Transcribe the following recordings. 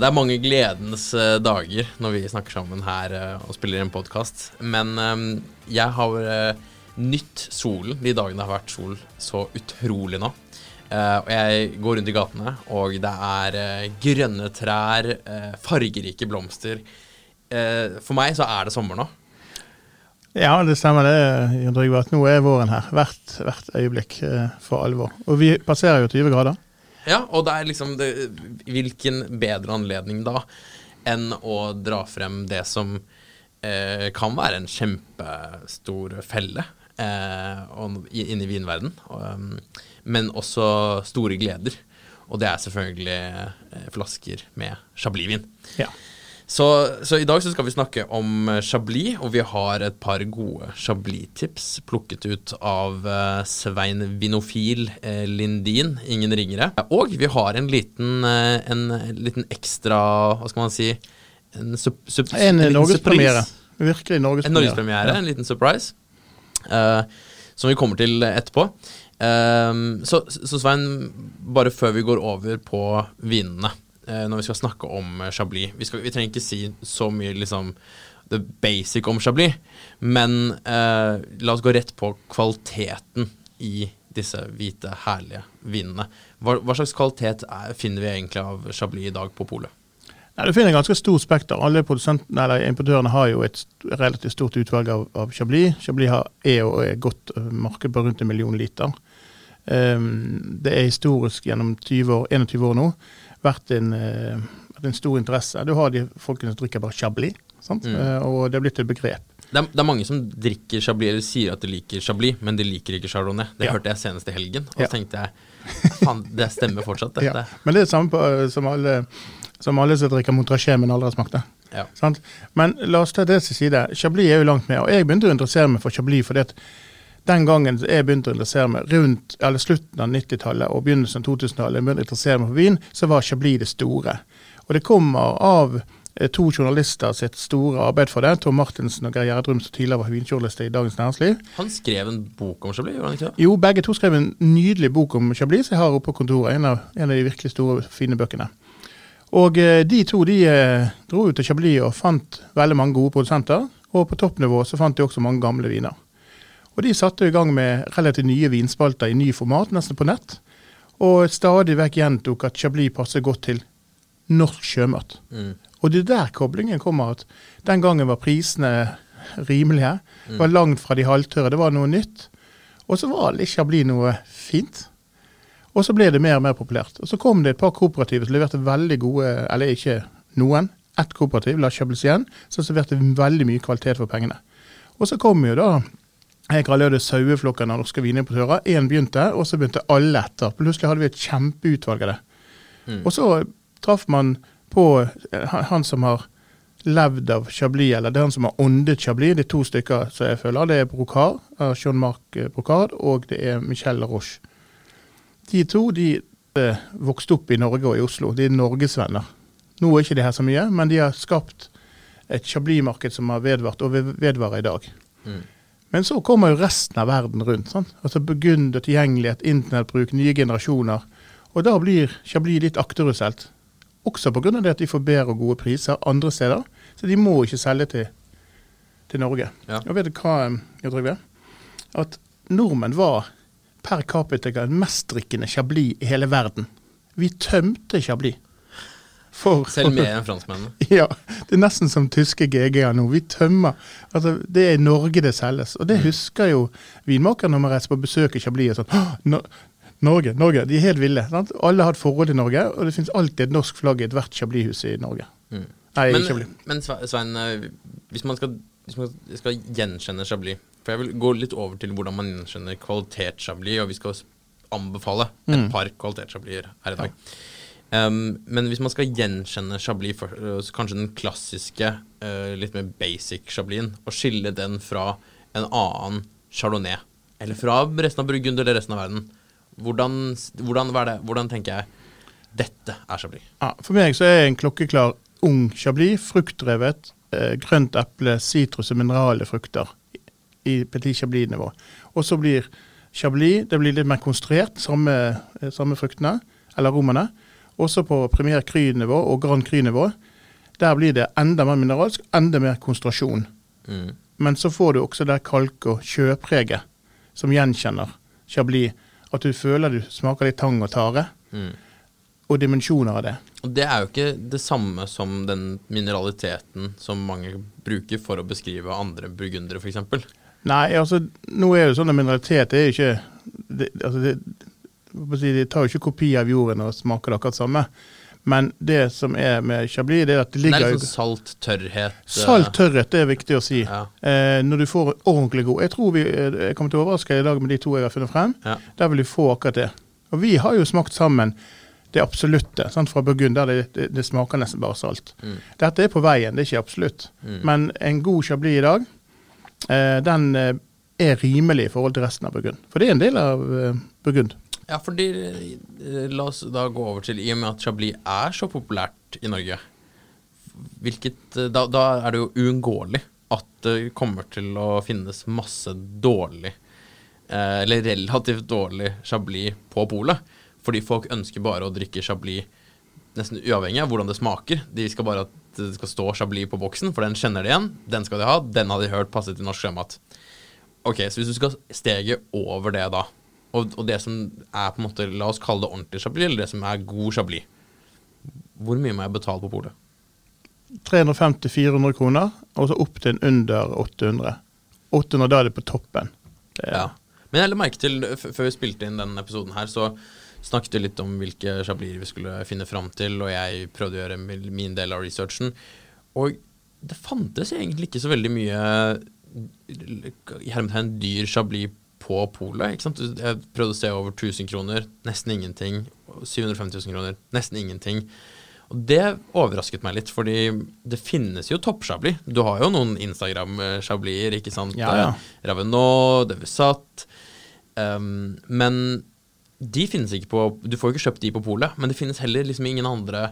det er mange gledens eh, dager når vi snakker sammen her eh, og spiller en podkast. Men eh, jeg har eh, nytt solen de dagene det har vært sol så utrolig nå. Eh, og jeg går rundt i gatene, og det er eh, grønne trær, eh, fargerike blomster. Eh, for meg så er det sommer nå. Ja, det stemmer det, Jon Trygve. At nå er våren her. Hvert, hvert øyeblikk eh, for alvor. Og vi passerer jo 20 grader. Ja, og det er liksom det, Hvilken bedre anledning da enn å dra frem det som eh, kan være en kjempestor felle eh, inne i vinverden, og, um, men også store gleder. Og det er selvfølgelig eh, flasker med Chablis-vin. Ja. Så, så i dag så skal vi snakke om eh, Chablis, og vi har et par gode Chablis-tips plukket ut av uh, Svein Vinofil eh, Lindin, ingen ringere. Og vi har en liten, uh, en liten ekstra, hva skal man si En, sup, sup, En en norgespremiere. Virkelig norgespremiere. En norgespremiere. ja. en liten surprise, som vi kommer til etterpå. Så, så Svein, bare før vi går over på vinene, når vi skal snakke om eh, Chablis vi, skal, vi trenger ikke si så mye liksom the basic om Chablis, men eh, la oss gå rett på kvaliteten i disse hvite, herlige vinene. Hva, hva slags kvalitet er, finner vi egentlig av Chablis i dag på polet? Nei, du finner ganske stort spekter. Alle produsentene, eller importørene har jo et relativt stort utvalg av, av Chablis. Chablis har, er jo et godt eh, marked på rundt en million liter. Um, det er historisk gjennom 20 år, 21 år nå vært en, eh, vært en stor interesse. Du har de folkene som drikker bare Chablis, sant? Mm. Eh, og det er blitt et begrep. Det er, det er mange som drikker Chablis, eller sier at de liker Chablis, men de liker ikke Chardonnay. Det Ja. hørte jeg senest i helgen, og Ja. så tenkte jeg faen, det stemmer fortsatt, dette. Ja. Men det er det samme på, eh, som, alle, som alle som drikker Montrachet, men aldri har smakt det. Men la oss ta det til side. Chablis er jo langt med. Og jeg begynte å interessere meg for Chablis fordi at den gangen jeg begynte å interessere meg rundt eller slutten av 90-tallet og begynnelsen av 2000-tallet, jeg begynte å interessere meg for vin, så var Chablis det store. Og det kommer av eh, to journalister sitt store arbeid for det. Tom Martinsen og Geir Gjerdrum, som tidligere var vinjournalister i Dagens Næringsliv. Han skrev en bok om Chablis, gjorde han ikke det? Jo, begge to skrev en nydelig bok om Chablis som jeg har oppe på kontoret. En av, en av de virkelig store, fine bøkene. Og eh, de to de eh, dro ut til Chablis og fant veldig mange gode produsenter. Og på toppnivå så fant de også mange gamle viner. Og de satte i gang med relativt nye vinspalter i ny format, nesten på nett. Og stadig vekk gjentok at Chablis passer godt til norsk sjømat. Mm. Og det er der koblingen kommer. at Den gangen var prisene rimelige. Det var langt fra de halvtørre. Det var noe nytt. Og så var litt Chablis noe fint. Og så ble det mer og mer populært. Og så kom det et par kooperativer som leverte veldig gode Eller ikke noen. Ett kooperativ, La Chablisien, som serverte veldig mye kvalitet for pengene. Og så kom jo da jeg kaller det saueflokken av norske vinimportører. Én begynte, og så begynte alle etter. Plutselig hadde vi et kjempeutvalg av det. Og så traff man på eh, han som har levd av Chablis, eller det er han som har åndet Chablis. Det er to stykker som jeg føler. Det er Brocard, Jean-Marc Brocard, og det er Michel Roche. De to de eh, vokste opp i Norge og i Oslo. De er norgesvenner. Nå er ikke det her så mye, men de har skapt et Chablis-marked som har vedvart, og vedvarer i dag. Mm. Men så kommer jo resten av verden rundt. Sånn. Altså Burgunder, tilgjengelighet, internettbruk, nye generasjoner. Og da blir Chablis litt akterutseilt. Også pga. det at de får bedre og gode priser andre steder. Så de må ikke selge til, til Norge. Ja. Og vet du hva, Trygve? At nordmenn var per capita den mest drikkende Chablis i hele verden. Vi tømte Chablis. For, Selv med enn franskmennene. ja, det er nesten som tyske GG-er nå. Vi tømmer. Altså, det er i Norge det selges. Og det husker jo vinmakerne når man reiser på besøk i Chablis. og Sånn, Norge, Norge, de er helt ville. Sant? Alle har et forhold til Norge, og det finnes alltid et norsk flagg i ethvert Chablis-hus i Norge. Mm. Nei, Men, Chablis. men Svein, eh, hvis man, skal, hvis man skal gjenkjenne Chablis For jeg vil gå litt over til hvordan man gjenkjenner kvalitet-Chablis, og vi skal anbefale et Mm. par kvalitet-Chablis her i dag. Um, men hvis man skal gjenkjenne Chablis, kanskje den klassiske, uh, litt mer basic Chablisen, og skille den fra en annen Chardonnay, eller fra resten av Burgund eller resten av verden, hvordan, hvordan, hvordan tenker jeg dette er Chablis? Ja, for meg så er en klokkeklar ung Chablis, fruktdrevet, eh, grønt eple, sitrus og minerale frukter i petit Chablis-nivå. Og så blir Chablis det blir litt mer konstruert, samme, samme fruktene, eller aromaene. Også på Premier Cry-nivå og Grand Cry-nivå. Der blir det enda mer mineralsk, enda mer konsentrasjon. Mm. Men så får du også det kalk- og sjøpreget som gjenkjenner Chablis. At du føler du smaker litt tang og tare, Mm. og dimensjoner av det. Og det er jo ikke det samme som den mineraliteten som mange bruker for å beskrive andre burgundere, f.eks. Nei, altså, nå er jo sånn at mineralitet er jo ikke det, altså det, De tar jo ikke kopi av jorden og smaker det akkurat samme. Men det som er med Chablis, det er at det Det er ligger litt sånn salt, tørrhet eh, Salt tørrhet, det er viktig å si. Ja. Eh, når du får ordentlig god Jeg tror vi eh, jeg kommer til å overraske deg i dag med de to jeg har funnet frem. Ja. Der vil du få akkurat det. Og vi har jo smakt sammen det absolutte sant, fra Burgund, der det, det, det smaker nesten bare salt. Mm. Dette er på veien, det er ikke absolutt. Mm. Men en god Chablis i dag, eh, den eh, er rimelig i forhold til resten av Burgund. For det er en del av eh, Burgund. Ja, fordi eh, La oss da gå over til I og med at Chablis er så populært i Norge, hvilket eh, Da, da er det jo uunngåelig at det kommer til å finnes masse dårlig eh, Eller relativt dårlig Chablis på polet. Fordi folk ønsker bare å drikke Chablis nesten uavhengig av hvordan det smaker. De skal bare at det skal stå Chablis på boksen, for den kjenner de igjen. Den skal de ha. Den har de hørt passet til norsk sjømat. Ok, så hvis du skal stege over det da, og, og det som er på en måte, la oss kalle det ordentlig Chablis, eller det som er god Chablis, hvor mye må jeg betale på polet? 350-400 kroner, og så opp til en under 800. 800, da er det på toppen. Det er, Ja. Men jeg la merke til, før vi spilte inn denne episoden her, så snakket vi litt om hvilke Chablis vi skulle finne fram til, og jeg prøvde å gjøre min min del av researchen. Og det fantes egentlig ikke så veldig mye i hermetegn dyr Chablis på polet. ikke sant? Jeg prøvde å se over 1000 kroner, nesten ingenting. 750 000 kroner, nesten ingenting. Og det overrasket meg litt, fordi det finnes jo topp-Chablis. Du har jo noen Instagram-Chabliser, ikke sant? Ja, ja. Ravenot, Devisat. Um, men de finnes ikke på Du får jo ikke kjøpt de på polet, men det finnes heller liksom ingen andre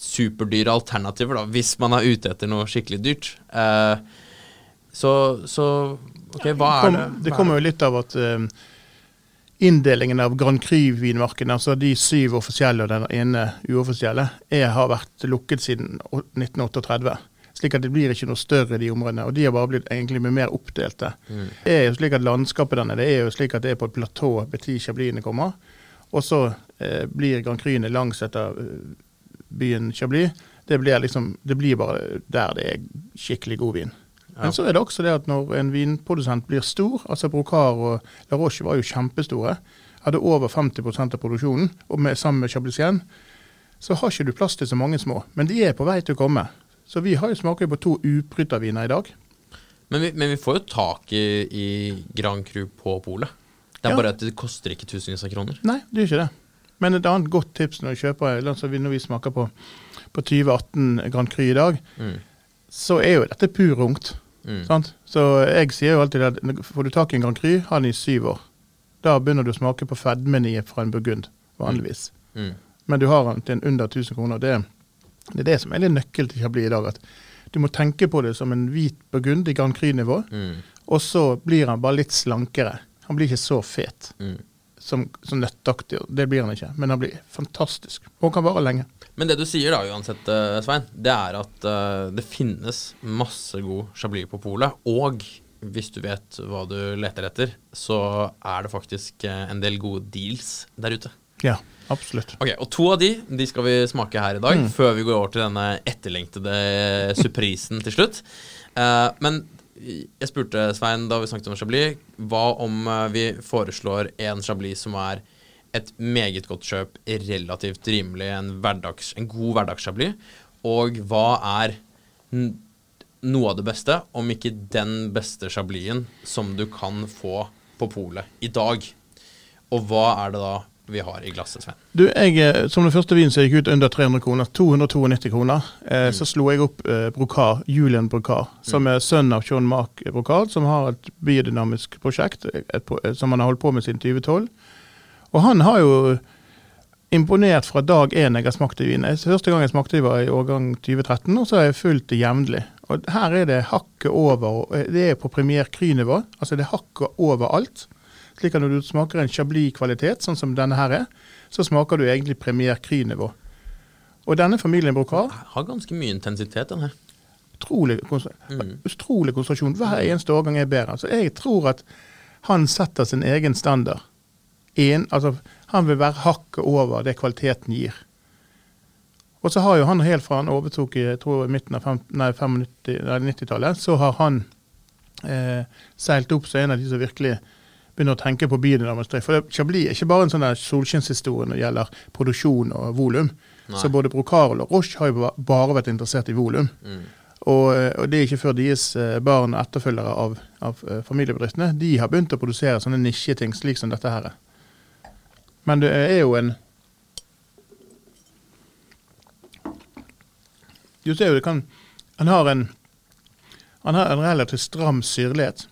superdyre alternativer, da, hvis man er ute etter noe skikkelig dyrt. Eh, så, så OK, hva er kom, det? det kommer er jo litt av at eh, inndelingen av Grand Cru-vinmarkene, altså de syv offisielle og den ene uoffisielle, er, har vært lukket siden 1938. Slik at det blir ikke noe større, de områdene. Og de har bare blitt egentlig mye mer oppdelte. Mm. Det er jo slik at landskapet denne, det er jo slik at det er på et platå Petit Chablisene kommer. Og så eh, blir Grand Cruene langs etter eh, byen Chablis. Det blir, liksom, det blir bare der det er skikkelig god vin. Men så er det også det at når en vinprodusent blir stor, altså Brocar og La Roche var jo kjempestore, hadde over 50% av produksjonen, og med, sammen med Chablisien, så har ikke du plass til så mange små. Men de er på vei til å komme. Så vi har jo smaker på to ubryterviner i dag. Men vi, men vi får jo tak i, i Grand Cru på polet. Det er Ja. bare at det koster ikke tusenvis av kroner. Nei, det gjør ikke det. Men et annet godt tips når vi kjøper altså når vi smaker på, på 2018 Grand Cru i dag, Mm. så er jo dette purungt. Mm. Sant? Så jeg sier jo alltid at får du tak i en Grand Cru, ha den i syv år. Da begynner du å smake på fedmen i fra en burgund, vanligvis. Mm. Men du har den til en under 1000 kroner. Det, det er det som er litt nøkkel til Chablis i dag. At du må tenke på det som en hvit burgund i Grand Cru-nivå, Mm. og så blir han bare litt slankere. Han blir ikke så fet Mm. som, som nøttaktig. Det blir han ikke, men han blir fantastisk. Og han kan vare lenge. Men det du sier da uansett, eh, Svein, det er at uh, det finnes masse god Chablis på polet. Og hvis du vet hva du leter etter, så er det faktisk eh, en del gode deals der ute. Ja, absolutt. Ok, Og to av de de skal vi smake her i dag, før vi går over til denne etterlengtede surprisen til slutt. Uh, men jeg spurte Svein da vi snakket om Chablis, hva om vi foreslår en Chablis som er et meget godt kjøp, relativt rimelig, en, hverdags, en god hverdagschablis? Og hva er noe av det beste, om ikke den beste chablisen som du kan få på polet i dag? Og hva er det da vi har i glasset, Sven? Du, jeg, eh, Som den første vinen som gikk ut under 300 kroner, 292 kroner, eh, så slo jeg opp eh, Brokar, Julian Brokar, som er sønn av John Mark Brokar, som har et biodynamisk prosjekt et, et, eh, som han har holdt på med siden 2012. Og han har jo imponert fra dag én jeg har smakt i vin. Første gang jeg smakte var i årgang 2013, og så har jeg fulgt det jevnlig. Og her er det hakket over, eh, det er på Premier Cry-nivå. Altså det er hakket over alt. Slik at når du smaker en Chablis-kvalitet, sånn som denne her er, så smaker du egentlig Premier Cry-nivå. Og denne familien Brokar, Har ganske mye intensitet, den her. utrolig, mm. utrolig konsentrasjon. Hver eneste årgang er bedre. Så jeg tror at han setter sin egen standard. En, altså, han vil være hakket over det kvaliteten gir. Og så har jo han helt fra han overtok i jeg tror, midten av fem, nei, 95 nei, 90-tallet, så har han eh, seilt opp som en av de som virkelig begynner å tenke på biodynamisk. For det, Chablis er ikke bare en sånn solskinnshistorie når det gjelder produksjon og volum. Så både Brocarol og Roche har jo bare vært interessert i volum. Og, eh, og det er ikke før deres eh, barn og etterfølgere av, av eh, familiebedriftene de har begynt å produsere sånne nisjeting slik som dette her. Men det er jo en Du ser jo det kan Han har en han har en relativt stram syrlighet.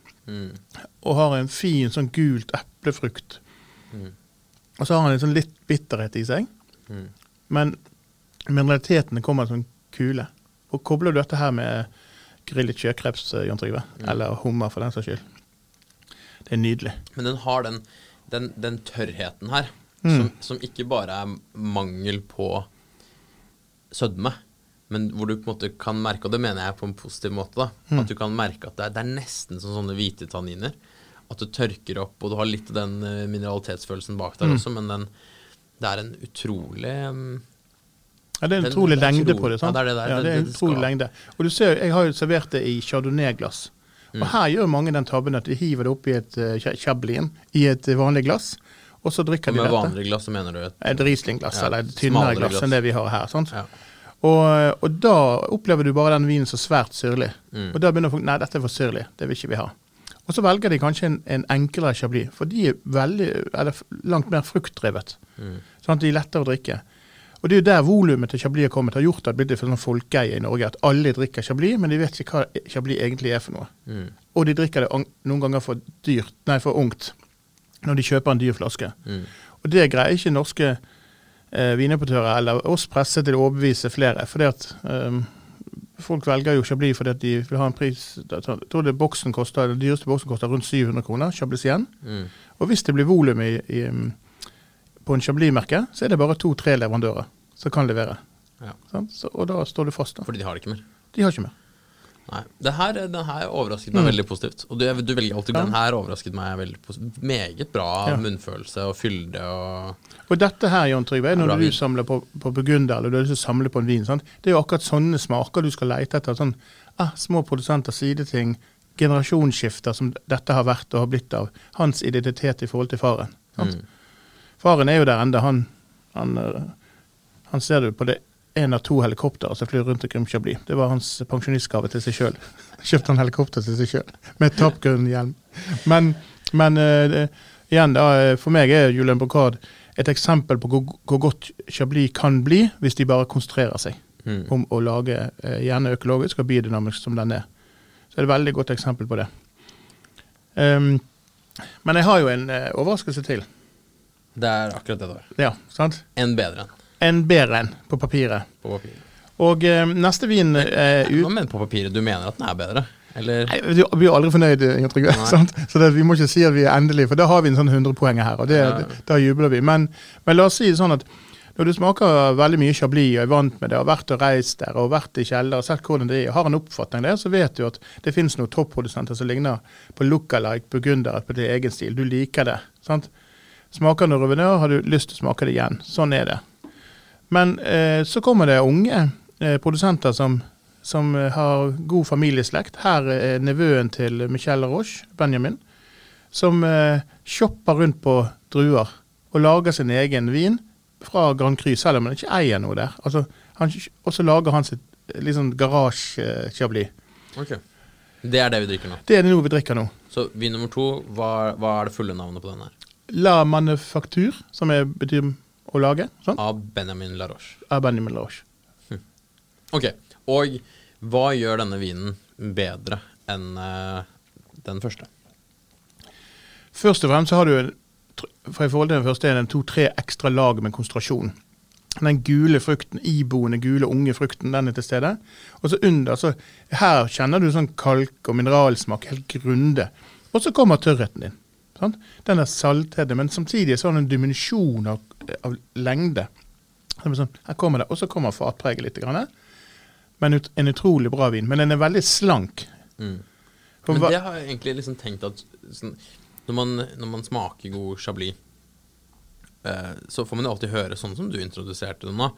Og har en fin sånn gult eplefrukt. Og så har han en sånn litt bitterhet i seg. Men mineralitetene kommer som kule. Og kobler du dette her med grillet sjøkreps, eh, Jon Trygve, eller hummer for den saks skyld. Det er nydelig. Men den har den, den, den tørrheten her, Mm. som, som ikke bare er mangel på sødme, men hvor du på en måte kan merke, og det mener jeg på en positiv måte, da, Mm. at du kan merke at det er, det er nesten som sånne hvite tanniner. At du tørker opp, og du har litt av den eh, mineralitetsfølelsen bak der Mm. også, men den, det er en utrolig mm, Ja, det er en Den- utrolig lengde utrolig. på det. sant? Ja, det er det der. Ja, Det- er en utrolig skal- lengde. Og du ser, Jeg har jo servert det i chardonnay-glass. Mm. Og Her gjør mange den tabben at de hiver det oppi et uh, chablin, i et eh, vanlig glass, og så drikker de de med dette. vanlig glass mener du et Et Riesling-glass, Ja, eller et tynnere glass glass. enn det vi har her. sant? ja. Og, og da opplever du bare den vinen som svært syrlig. Mm. Og da begynner folk nei, dette er for syrlig, det vil ikke vi ha. Og så velger de kanskje en, en enklere chablis, for de er veldig, eller langt mer fruktdrevet. Mm. Sånn at de er lettere å drikke. Og det er jo der volumet til chablis har kommet, har gjort at det blitt sånn folkeeie i Norge. At alle drikker chablis, men de vet ikke hva chablis egentlig er for noe. Mm. Og de drikker det noen ganger for dyrt, nei, for ungt når de kjøper en dyr flaske. Mm. Og det greier ikke norske eh, vinimportører eller oss presse til å overbevise flere. fordi at eh, Folk velger jo Chablis fordi at de vil ha en pris Jeg tror det boksen koster, Den dyreste boksen koster rundt 700 kroner. Chablis igjen. Mm. Og hvis det blir volum i, i, på en Chablis-merke, så er det bare to-tre leverandører som kan levere. Ja. Så, og da står du fast. da. Fordi de har det ikke mer. De har ikke mer. Nei. Det her, den her overrasket meg Mm. veldig positivt. Og du, du velger alltid Ja. Den her overrasket meg veldig positivt. Meget bra Ja. munnfølelse og fylde og Og dette her, Jon Trygve, når vin. du samler på, på burgunder, eller du har lyst til å samle på en vin, sant? det er jo akkurat sånne smaker du skal lete etter. Sånn, ah, små produsenter, sideting, generasjonsskifter som dette har vært og har blitt av hans identitet i forhold til faren. Sant? Mm. Faren er jo der enda. Han, han, eh, han ser du på det en av to helikoptre som flyr rundt omkring Chablis. Det var hans pensjonistgave til seg sjøl. Kjøpte han helikopter til seg sjøl, med Top Gun-hjelm. Men, men uh, igjen, da, eh, for meg er Julian Brocard et eksempel på hvor, hvor godt Chablis kan bli hvis de bare konsentrerer seg Mm. om å lage uh, gjerne økologisk og biodynamisk som den er. Så er det et veldig godt eksempel på det. Um, men jeg har jo en uh, overraskelse til. Det er akkurat det du har. Ja, sant? En bedre enn En bedre enn på papiret. på papiret. Og eh, neste vin er Hva ut... mener på papiret? Du mener at den er bedre? Eller Nei, vi blir jo aldri fornøyd, Inger Trygve. Så det, vi må ikke si at vi er endelige, for da har vi en sånn 100-poenger her, og det, Ja. da jubler vi. Men, men la oss si det sånn at når du smaker veldig mye Chablis og er vant med det, og har vært og reist der og vært i kjeller og sett hvordan det er, har en oppfatning av det, så vet du at det finnes noen topprodusenter som ligner på lookalike burgundere på din egen stil. Du liker det. sant? Smaker du Ruvenør, har du lyst til å smake det igjen. Sånn er det. Men eh, så kommer det unge eh, produsenter som, som eh, har god familieslekt. Her er nevøen til Michelle Roche, Benjamin, som eh, shopper rundt på druer og lager sin egen vin fra Grand Cru, selv om han ikke eier noe der. Altså, han, og så lager han sitt litt sånn garasje-chablis. Ok. Det er det vi drikker nå. Det er det noe vi drikker nå. Så vin nummer to, hva, hva er det fulle navnet på den her? La Manufaktur, som er, betyr å lage, sånn, Av Benjamin Laroche. Av Benjamin Laroche. Ok. Og hva gjør denne vinen bedre enn uh, den første? Først og fremst så har du, en- for i forhold til den første, er det to-tre ekstra lag med konsentrasjon. Den gule frukten, iboende gule unge frukten, den er til stede. Og så under, så her kjenner du sånn kalk og mineralsmak helt grunde. Og så kommer tørrheten din. Sant? Den er saltheten, men samtidig så har den en dimensjon av, av lengde. Sånn, her kommer det, Og så kommer fatpreget litt. Grann, men ut, en utrolig bra vin. Men den er veldig slank. For Men det har jeg egentlig liksom tenkt at sånn, når, man, når man smaker god chablis, eh, så får man jo alltid høre, sånn som du introduserte det nå,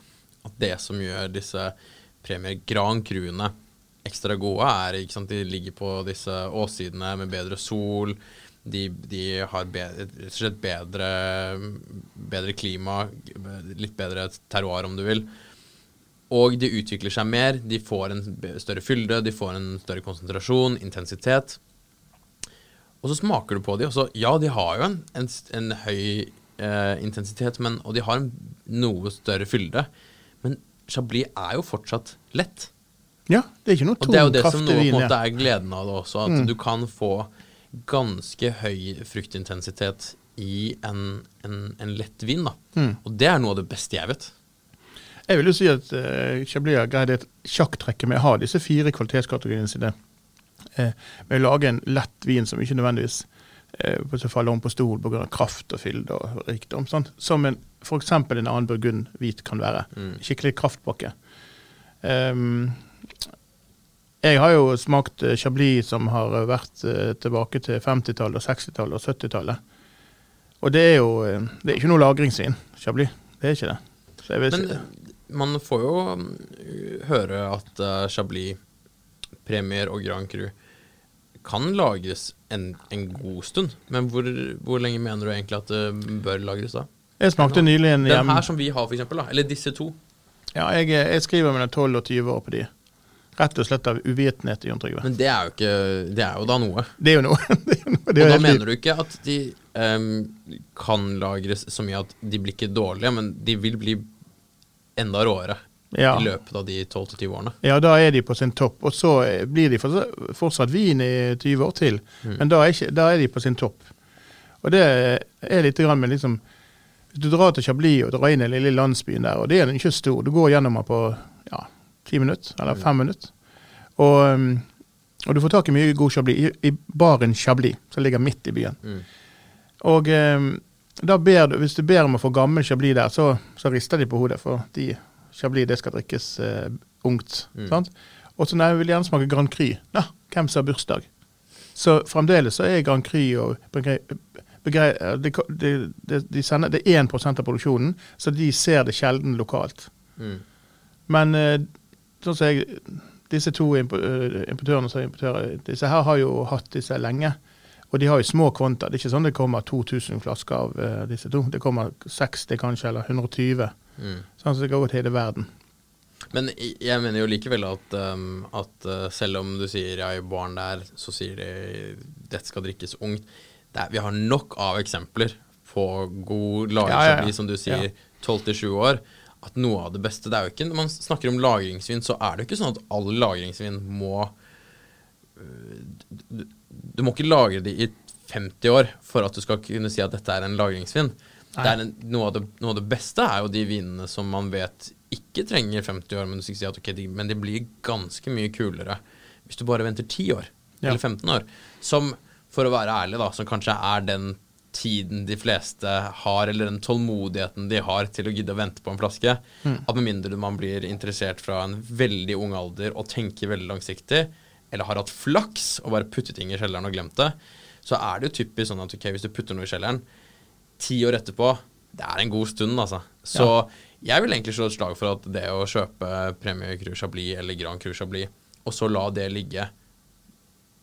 at det som gjør disse premier Grand Cruene ekstra gode, er ikke sant, de ligger på disse åssidene med bedre sol. De, de har bedre, rett og slett bedre, bedre klima, litt bedre terroir, om du vil. Og de utvikler seg mer, de får en større fylde, de får en større konsentrasjon, intensitet. Og så smaker du på de, og så Ja, de har jo en, en, en høy eh, intensitet, men, og de har en noe større fylde. Men Chablis er jo fortsatt lett. Ja, det er ikke noe Og det er jo det som noe på en måte er gleden av det også, at du kan få ganske høy fruktintensitet i en, en, en lett vin. da. Og det er noe av det beste jeg vet. Jeg vil jo si at uh, Chablis har greid et sjakktrekk med å ha disse fire kvalitetskategoriene sine. Uh, med å lage en lett vin som ikke nødvendigvis uh, faller om på stol pga. kraft og fylde og rikdom. Sant? Som en, f.eks. en annen burgund hvit kan være. Skikkelig kraftpakke. Um, jeg har jo smakt eh, Chablis som har vært eh, tilbake til 50-tallet, 60-tallet og 70-tallet. Og det er jo eh, det er ikke noe lagringsvin, Chablis. Det er ikke det. Men eh, man får jo mm, høre at eh, Chablis, Premier og Grand Cru kan lagres en, en god stund. Men hvor, hvor lenge mener du egentlig at det bør lagres da? jeg smakte nylig en Den her som vi har, for eksempel, da. Eller disse to. Ja, jeg, jeg skriver mellom 12 og 20 år på de. Rett og slett av uvitenhet, Jon Trygve. Men det er jo ikke Det er jo da noe. Det er jo noe. det er noe. Og da mener du ikke at de um, kan lagres så mye at de blir ikke dårlige, men de vil bli enda råere Ja. i løpet av de 12-20 årene. Ja, da er de på sin topp. Og så blir de fortsatt- vin i 20 år til, men da er, ikke, da er de på sin topp. Og det er litt grann med liksom Hvis du drar til Chablis og drar inn i den lille landsbyen der, og det er ikke stor, du går gjennom den på ja, ti minutter, eller fem minutter. Og, um, og du får tak i mye god Chablis i, i baren Chablis, som ligger midt i byen. Og um, da ber du, hvis du ber om å få gammel Chablis der, så, så rister de på hodet, for de Chablis det skal drikkes uh, ungt. sant? Og så nei, jeg vil gjerne smake Grand Cru. Nå, hvem som har bursdag? Så fremdeles så er Grand Cru og begre, de, de, de, de sender, Det er 1 av produksjonen, så de ser det sjelden lokalt. Men eh, sånn som jeg, disse to eh, importørene som importerer, disse her har jo hatt disse lenge. Og de har jo små kvanta. Det er ikke sånn det kommer 2000 flasker av uh, disse to. Det kommer 60 kanskje, eller 120. Sånn som det går til hele verden. Men jeg mener jo likevel at, um, at uh, selv om du sier ja, i baren der, så sier de dette skal drikkes ungt. Det er, vi har nok av eksempler på god Ja, ja, ja. som du sier, Ja. 12-7 år. At noe av det beste det er jo ikke, Når man snakker om lagringsvin, så er det jo ikke sånn at all lagringsvin må øh, du, du må ikke lagre det i 50 år for at du skal kunne si at dette er en lagringsvin. Det er en, noe, av det, noe av det beste er jo de vinene som man vet ikke trenger 50 år, men du skal si at ok, de, men de blir ganske mye kulere hvis du bare venter 10 år, Ja. eller 15 år. Som, for å være ærlig, da, som kanskje er den tiden de fleste har, eller den tålmodigheten de har til å gidde å vente på en flaske. At med mindre man blir interessert fra en veldig ung alder og tenker veldig langsiktig, eller har hatt flaks og bare puttet ting i kjelleren og glemt det, så er det jo typisk sånn at ok, hvis du putter noe i kjelleren, ti år etterpå, det er en god stund, altså. Så jeg vil egentlig slå et slag for at det å kjøpe Premie Cru Chablis eller Grand Cru Chablis, og så la det ligge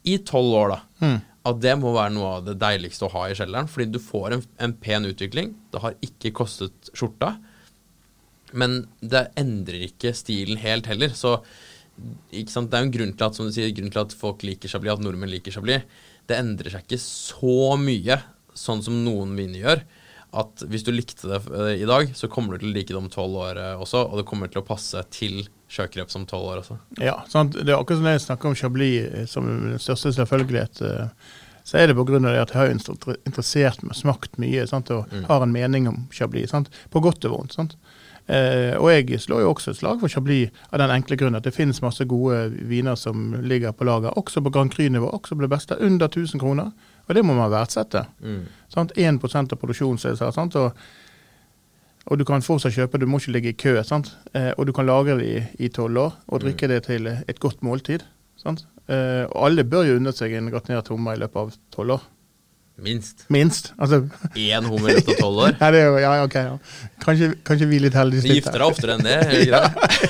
i tolv år, da, at det må være noe av det deiligste å ha i kjelleren. Fordi du får en, en pen utvikling. Det har ikke kostet skjorta. Men det endrer ikke stilen helt heller. Så det er jo en grunn til at som du sier, grunn til at folk liker Chablis, at nordmenn liker Chablis. Det endrer seg ikke så mye, sånn som noen viner gjør. At hvis du likte det eh, i dag, så kommer du til å like det om tolv år eh, også. Og det kommer til å passe til sjøkreps som tolv år også. Ja, sant? Det er akkurat som jeg snakker om Chablis eh, som den største selvfølgelighet. eh, Så er det pga. at jeg har interessert meg, smakt mye sant? og har en mening om Chablis. Sant? På godt og vondt. Sant? Eh, og jeg slår jo også et slag for Chablis av den enkle grunn at det finnes masse gode viner som ligger på lager, også på Grand Cru-nivå, også på det beste, under 1000 kroner. Og det må man verdsette. Sant? 1 av produksjonen, som jeg sa. Sant? Og, og du kan fortsatt kjøpe, du må ikke ligge i kø. Sant? Eh, og du kan lagre det i tolv år og drikke det til et godt måltid. Sant? Eh, og alle bør jo unne seg en gratinert hummer i løpet av tolv år. Minst. Minst. Altså, Én hummer av tolv år. ja, det er jo, ja, ok. Ja. Kanskje, kanskje vi er litt heldige. Du gifter deg oftere enn det.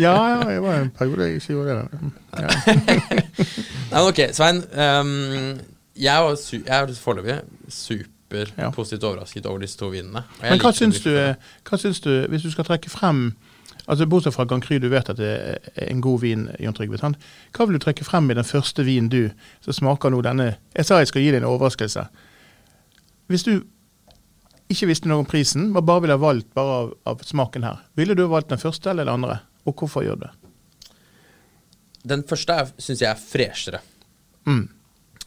Ja, ja, det var en periode jeg ikke gjorde det. Ja. Nei, ok, Svein. Um, jeg er foreløpig Ja. positivt overrasket over disse to vinene. Men hva syns, du, hva syns du, hvis du skal trekke frem altså Bortsett fra Grand Cru, du vet at det er en god vin, Jon Trygve. sant? Hva vil du trekke frem i den første vinen du som smaker nå denne Jeg sa jeg skal gi deg en overraskelse. Hvis du ikke visste noe om prisen, men bare ville ha valgt bare av, av smaken her, ville du ha valgt den første eller den andre? Og hvorfor gjør du det? Den første syns jeg er freshere. Mm.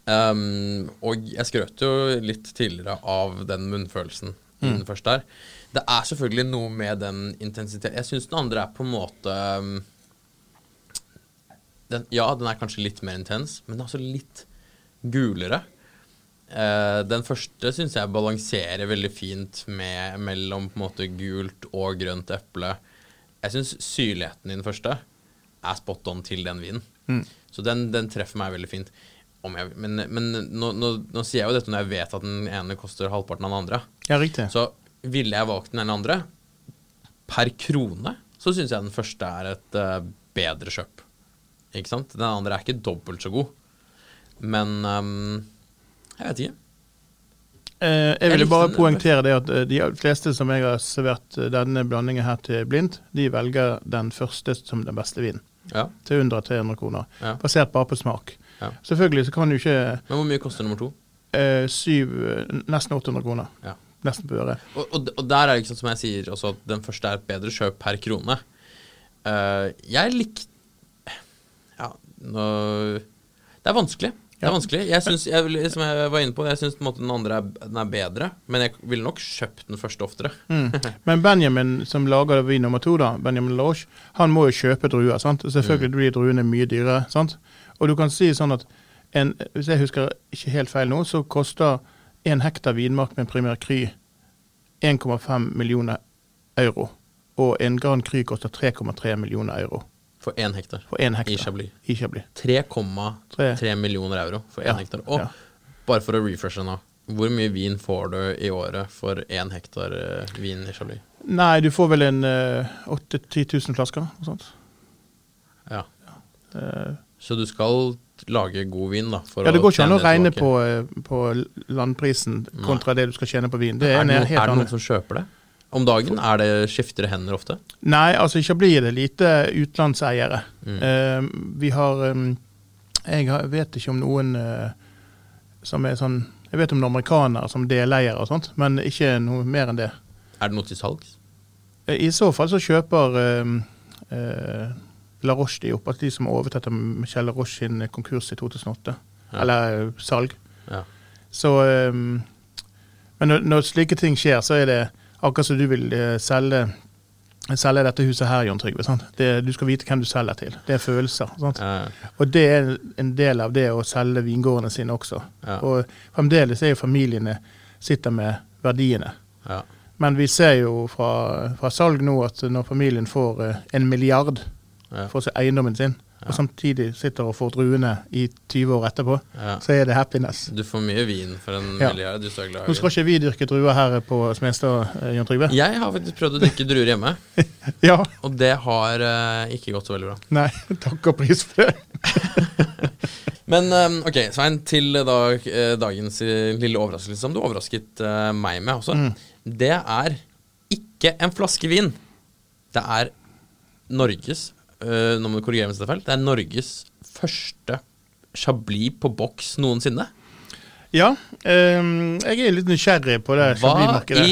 Um, og jeg skrøt jo litt tidligere av den munnfølelsen Mm. den første der. Det er selvfølgelig noe med den intensiteten Jeg syns den andre er på en måte um, den, Ja, den er kanskje litt mer intens, men den er også litt gulere. Uh, den første syns jeg balanserer veldig fint med, mellom på en måte gult og grønt eple. Jeg syns syrligheten i den første er spot on til den vinen. Så den, den treffer meg veldig fint. Om jeg, men men nå, nå, nå sier jeg jo dette når jeg vet at den ene koster halvparten av den andre. Ja, riktig. Så ville jeg valgt den ene andre per krone, så syns jeg den første er et uh, bedre kjøp. Ikke sant? Den andre er ikke dobbelt så god. Men um, jeg vet ikke. Eh, jeg ville bare poengtere det at eh, de fleste som jeg har servert eh, denne blandingen her til blindt, de velger den første som den beste vinen. Ja. Til under 300 kroner. Ja. Basert bare på smak. Ja. Selvfølgelig så kan du ikke Men hvor mye koster nummer to? eh, syv, eh, nesten 800 kroner. Ja. Nesten på øret. Og, og, og der er det ikke sånn som jeg sier også at den første er et bedre kjøp per krone. Uh, jeg lik... Ja, nå Det er vanskelig. Det er vanskelig. Jeg synes, jeg, som jeg var inne på, jeg syns den andre er, den er bedre. Men jeg ville nok kjøpt den første oftere. Men Benjamin som lager vin nummer to, da, Benjamin Lodge han må jo kjøpe druer. sant? Selvfølgelig blir druene mye dyrere. sant? Og du kan si sånn at en, hvis jeg husker ikke helt feil nå, så koster en hektar vinmark med Premier kry 1,5 millioner euro. Og en Grand kry koster 3,3 millioner euro For én hektar. for en hektar. I Chablis. I Chablis. 3,3 millioner euro for én Ja, hektar. Og ja. bare for å refreshe nå. Hvor mye vin får du i året for én hektar eh, vin i Chablis? Nei, du får vel en uh, 8000-10 000 flasker. og sånt. Ja. Eh, Så du skal lage god vin, da? For ja, Det går ikke an å regne på, eh, på landprisen kontra det du skal tjene på vin. Det er, Er det, noen, helt er det noen som kjøper det? Om dagen er det skiftere hender ofte? Nei, altså ikke blir det lite utenlandseiere. Mm. Uh, vi har um, Jeg har, vet ikke om noen uh, som er sånn Jeg vet om noen amerikanere som deleiere og sånt, men ikke noe mer enn det. Er det noe til salgs? Uh, I så fall så kjøper eh, eh, La Roche de opp, at de som overtatt av Michel La Roche sin konkurs i 2008. Ja. Eller eh, salg. Ja. Så um, Men når, når slike ting skjer, så er det akkurat som du vil eh, selge Selge dette huset her, Jon Trygve. Det, du skal vite hvem du selger til. Det er følelser. Eh, Og det er en del av det å selge vingårdene sine også. Ja. Og fremdeles er jo familiene sitter med verdiene. ja. Men vi ser jo fra, fra salg nå at når familien får eh, en milliard Ja. for seg eiendommen sin, og samtidig sitter og får druene i 20 år etterpå, Ja. så er det happiness. Du får mye vin for en Ja. milliard. Du er glad Nå i skal ikke vi dyrke druer her på Smestad, Jon Jan Trygve. Jeg har faktisk prøvd å dyrke druer hjemme, Ja. og det har uh, ikke gått så veldig bra. Nei, takk og pris for det. Men um, ok, Svein, til da, eh, dagens eh, lille overraskelse som du overrasket eh, meg med også. Det er ikke en flaske vin. Det er Norges eh, Nå må du korrigere meg hvis det er feil. Det er Norges første Chablis på boks noensinne. Ja, um, jeg er litt nysgjerrig på det Chablis-markedet.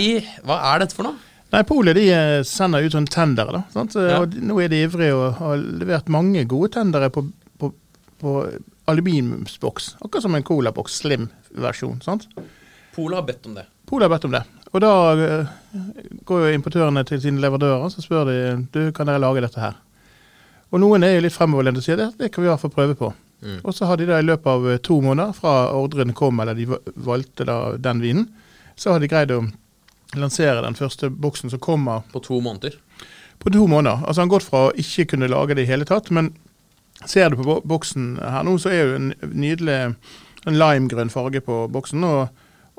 Hva, hva er dette for noe? Nei, Polet de eh, sender ut sånne tendere. da, sant? Ja. Og nå er de ivrige og har levert mange gode tendere på, på, på aluminiumsboks. Akkurat som en colaboks, slim-versjon. sant? Polet har bedt om det. Polet har bedt om det. Og da eh, går jo importørene til sine leverandører så spør de du, kan dere lage dette her. Og noen er jo litt fremoverlente og sier det, det kan vi i hvert fall prøve på. Og så har de da i løpet av eh, to måneder fra ordren kom, eller de valgte da den vinen, så har de greid å lansere den første boksen som kommer På to måneder. på to måneder. Altså Han har gått fra å ikke kunne lage det i hele tatt, men ser du på boksen her nå, så er det en nydelig en limegrønn farge på boksen. Og,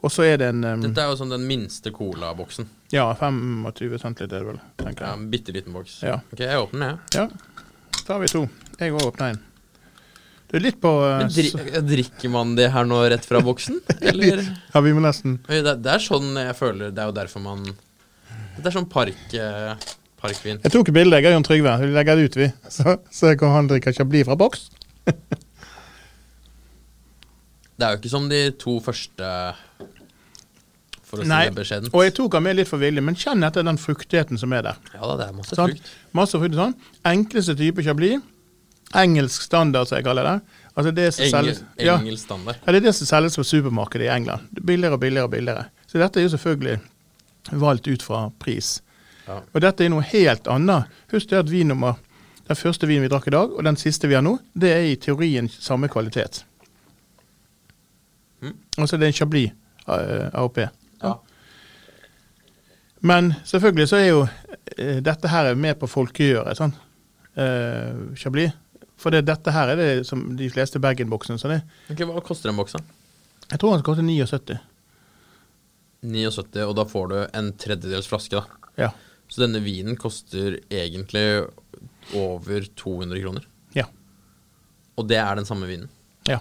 og så er det en um, Dette er jo sånn den minste colaboksen. Ja, 25 centiliter er det vel, tenker jeg. Ja, en bitte liten boks. Ja. Ok, jeg åpner den, jeg. Ja, da har vi to. Jeg òg åpner en. Det er litt på uh, dri drikker man det her nå rett fra boksen? Eller? Ja, vi må nesten Det, det er sånn jeg føler Det er jo derfor man Det er sånn park, Uh, parkvin. Jeg tok bilde, og Jon Trygve. Vi legger det ut, vi. Så, så kan han drikke Chablis fra boks. Det er jo ikke som de to første, for å si Nei, det beskjedent. og jeg tok den med litt for vilje, men kjenn etter den fruktigheten som er der. Ja da, det er masse frukt. Masse frukt sånn. Enkleste type Chablis. Engelsk standard, som jeg kaller det. Altså det som Engel, selges, ja, engelsk standard. ja, det er det som selges på supermarkedet i England. Billigere og billigere og billigere. Så dette er jo selvfølgelig valgt ut fra pris. Ja. Og dette er noe helt annet. Husk det at vin nummer den første vinen vi drakk i dag, og den siste vi har nå, det er i teorien samme kvalitet. Mm. Altså det er en Chablis eh, AOP. Men selvfølgelig så er jo eh, dette her er med på folkegjøret, sånn. Eh, Chablis. For det, dette her er det som de fleste bag-in-boksene. sånn er. Ok, Hva koster den boksen? jeg tror den koster 79. 79, og da får du en tredjedels flaske, da. Ja. Så denne vinen koster egentlig over 200 kroner. ja. Og det er den samme vinen. ja.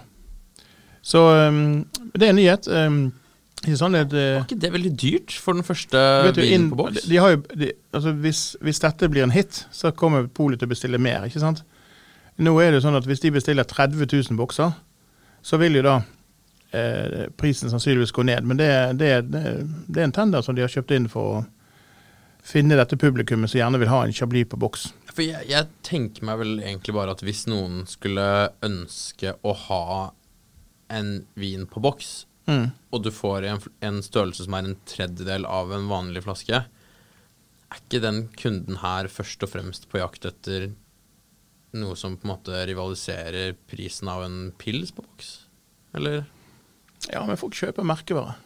Så um, det er en nyhet. Um, sånn det, Var ikke det veldig dyrt for den første Vet du, inn, på boks? de har jo, de, altså hvis, hvis dette blir en hit, så kommer Polet til å bestille mer. ikke sant? Nå er det sånn at Hvis de bestiller 30 000 bokser, så vil jo da eh, prisen sannsynligvis gå ned. Men det, det, det, det er en tender som de har kjøpt inn for å finne dette publikummet som gjerne vil ha en Chablis på boks. For jeg, jeg tenker meg vel egentlig bare at hvis noen skulle ønske å ha en vin på boks, Mm. og du får en, en størrelse som er en tredjedel av en vanlig flaske, er ikke den kunden her først og fremst på jakt etter noe som på en måte rivaliserer prisen av en pils på boks? Eller? Ja, men folk kjøper merkevare.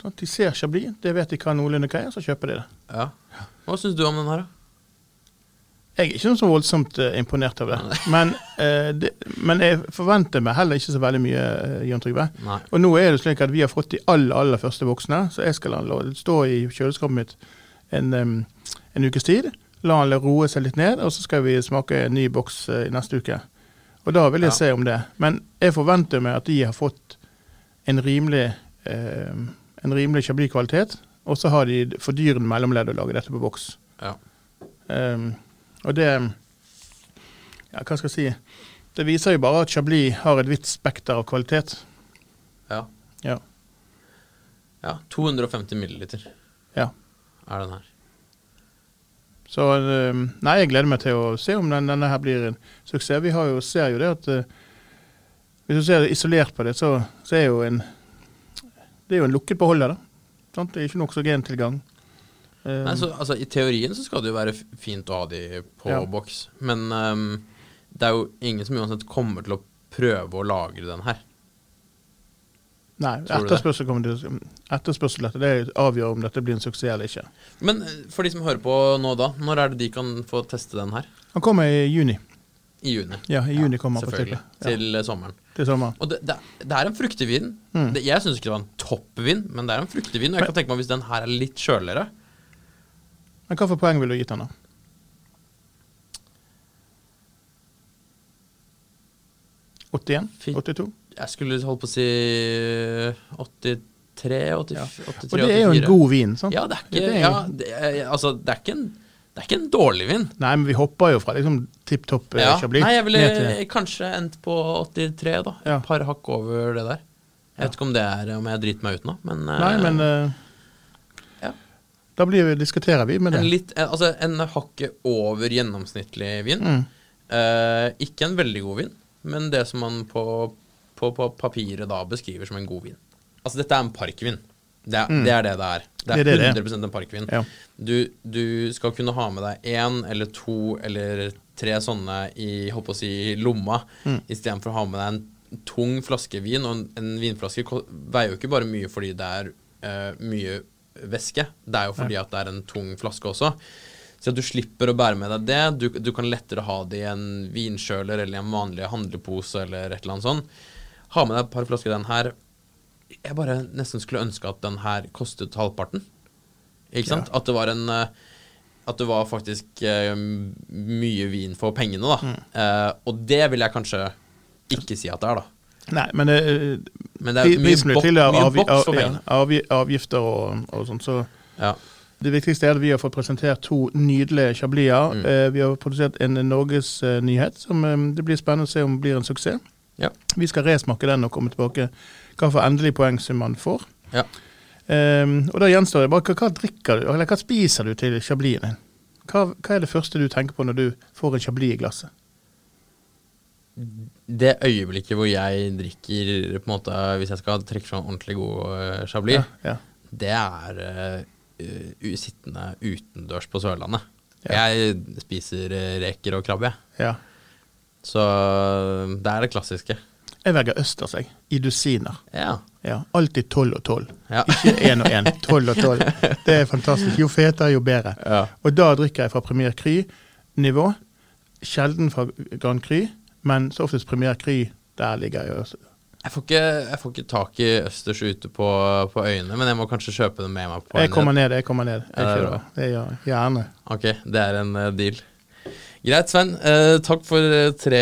Sånn de ser Chablis, det vet de hva noenlunde hva er, så kjøper de det. Ja. Hva syns du om den her, da? Jeg er ikke noe så voldsomt eh, imponert av det. Men, eh, det. men jeg forventer meg heller ikke så veldig mye, Jan Jon Trygve. Og nå er det slik at vi har fått de aller, aller første boksene, så jeg skal la den stå i kjøleskapet mitt en, en ukes tid. La den roe seg litt ned, og så skal vi smake en ny boks eh, i neste uke. Og da vil jeg Ja. se om det. Men jeg forventer meg at de har fått en rimelig, eh, en rimelig Chablis-kvalitet, og så har de fordyrende mellomledd å lage dette på boks. Ja. Um, og det Ja, hva skal jeg si? Det viser jo bare at Chablis har et vidt spekter av kvalitet. Ja. Ja. ja 250 milliliter ja. er den her. Så um, Nei, jeg gleder meg til å se om den, denne her blir en suksess. Vi har jo, ser jo det at uh, Hvis du ser isolert på det, så, så er jo en Det er jo en lukket beholder, da. Sant? Det er ikke noe oksygentilgang. Um, Nei, så, altså, I teorien så skal det jo være fint å ha de på Ja. boks, men um, det er jo ingen som uansett kommer til å prøve å lagre den her. nei, etterspørsel kommer til Etterspørsel etter det avgjør om dette blir en suksess eller ikke. Men eh, for de som hører på nå da, når er det de kan få teste den her? Han kommer i juni. I juni. Ja, i juni kommer han på Selvfølgelig. Ja, Til eh, sommeren. til sommeren. Og det, det, det er en fruktig vin. Mm. Det, jeg syns ikke det var en toppvin, men det er en fruktig vin. Og jeg kan tenke meg hvis den her er litt kjøligere Men hva for poeng ville du gitt han da? 81? Fy- 82? Jeg skulle holdt på å si 83, 84. Ja. 83, Og det er jo en god vin, sant? Ja, det er ikke, Det er- ja, det er, altså, det er ikke en det er ikke en dårlig vin. Nei, men vi hopper jo fra liksom tipp topp eh, Ja. Chablis Nei, jeg ville til kanskje endt på 83, da. Ja. Et par hakk over det der. Jeg vet ikke om det er om jeg driter meg ut nå, men, eh, Nei, men ja. Da blir vi, diskuterer vi med det. en, litt, eh, altså, en hakket over gjennomsnittlig vin. Mm. Eh, ikke en veldig god vin, men det som man på, på, på papiret da beskriver som en god vin. Altså, dette er en parkvin. Det er, det er det det er. Det er, Mm. Det er. 100 en parkvin. Ja. Du, du skal kunne ha med deg én eller to eller tre sånne i holdt på å si, lomma, Mm. istedenfor å ha med deg en tung flaske vin. Og en, en vinflaske veier jo ikke bare mye fordi det er uh, mye væske, det er jo fordi at det er en tung flaske også. Så at du slipper å bære med deg det. Du, du kan lettere ha det i en vinkjøler eller i en vanlig handlepose eller et eller annet sånt. Ha med deg et par flasker den her. Jeg bare nesten skulle ønske at den her kostet halvparten. Ikke sant? At det var en eh, At det var faktisk eh, mye vin for pengene, da. Mm. Eh, og det vil jeg kanskje ikke si at det er, da. Nei, men det, Men det er mye, bok, til av mye boks for av, ja, avgifter og, og sånt. Så Ja. det viktigste er at vi har fått presentert to nydelige Chabliser. Mm. Eh, vi har produsert en norgesnyhet som eh, det blir spennende å se om blir en suksess. Ja. Vi skal resmake den og komme tilbake hva for endelig poengsum man får. Ja. Um, og da gjenstår det bare hva, hva drikker du, eller hva spiser du til chablisen din? Hva, hva er det første du tenker på når du får en chablis i glasset? Det øyeblikket hvor jeg drikker på en måte Hvis jeg skal trekke fram ordentlig god uh, chablis, Ja, det er uh, sittende utendørs på Sørlandet. Ja. Jeg spiser eh, reker og krabbe, jeg. ja. Så det er det klassiske. Jeg velger østers, jeg. I dusiner. Ja. Ja, Alltid tolv og tolv. Ja. Ikke én og én. Tolv og tolv. Det er fantastisk. Jo fetere, jo bedre. Ja. Og da drikker jeg fra Premier Cry-nivå. Sjelden fra Grand Cry, men så oftest Premier Cry. Der ligger jeg også. Jeg får, ikke, jeg får ikke tak i østers ute på, på øyene, men jeg må kanskje kjøpe den med meg på Jeg kommer ned, jeg kommer ned. Jeg er kjører. Det gjør jeg. Gjerne. Ok, det er en eh, deal. Greit, Sven. Eh, takk for eh, tre,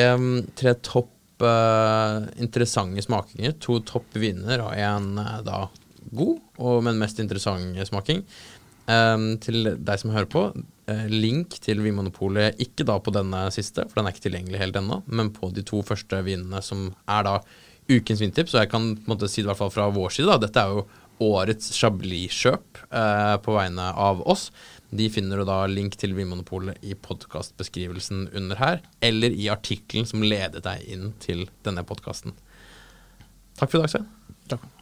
tre topp eh, interessante smakinger. To topp viner og en eh, da god, og, men mest interessant smaking. Eh, til deg som hører på, link til Vinmonopolet, ikke da på denne siste, for den er ikke tilgjengelig helt ennå, men på de to første vinene som er da ukens vintips. Og jeg kan på en måte si det i hvert fall fra vår side, da. Dette er jo årets Chablis-kjøp eh, på vegne av oss. De finner du da link til Vinmonopolet i podkastbeskrivelsen under her, eller i artikkelen som ledet deg inn til denne podkasten. Takk for i dag, Svein. Takk.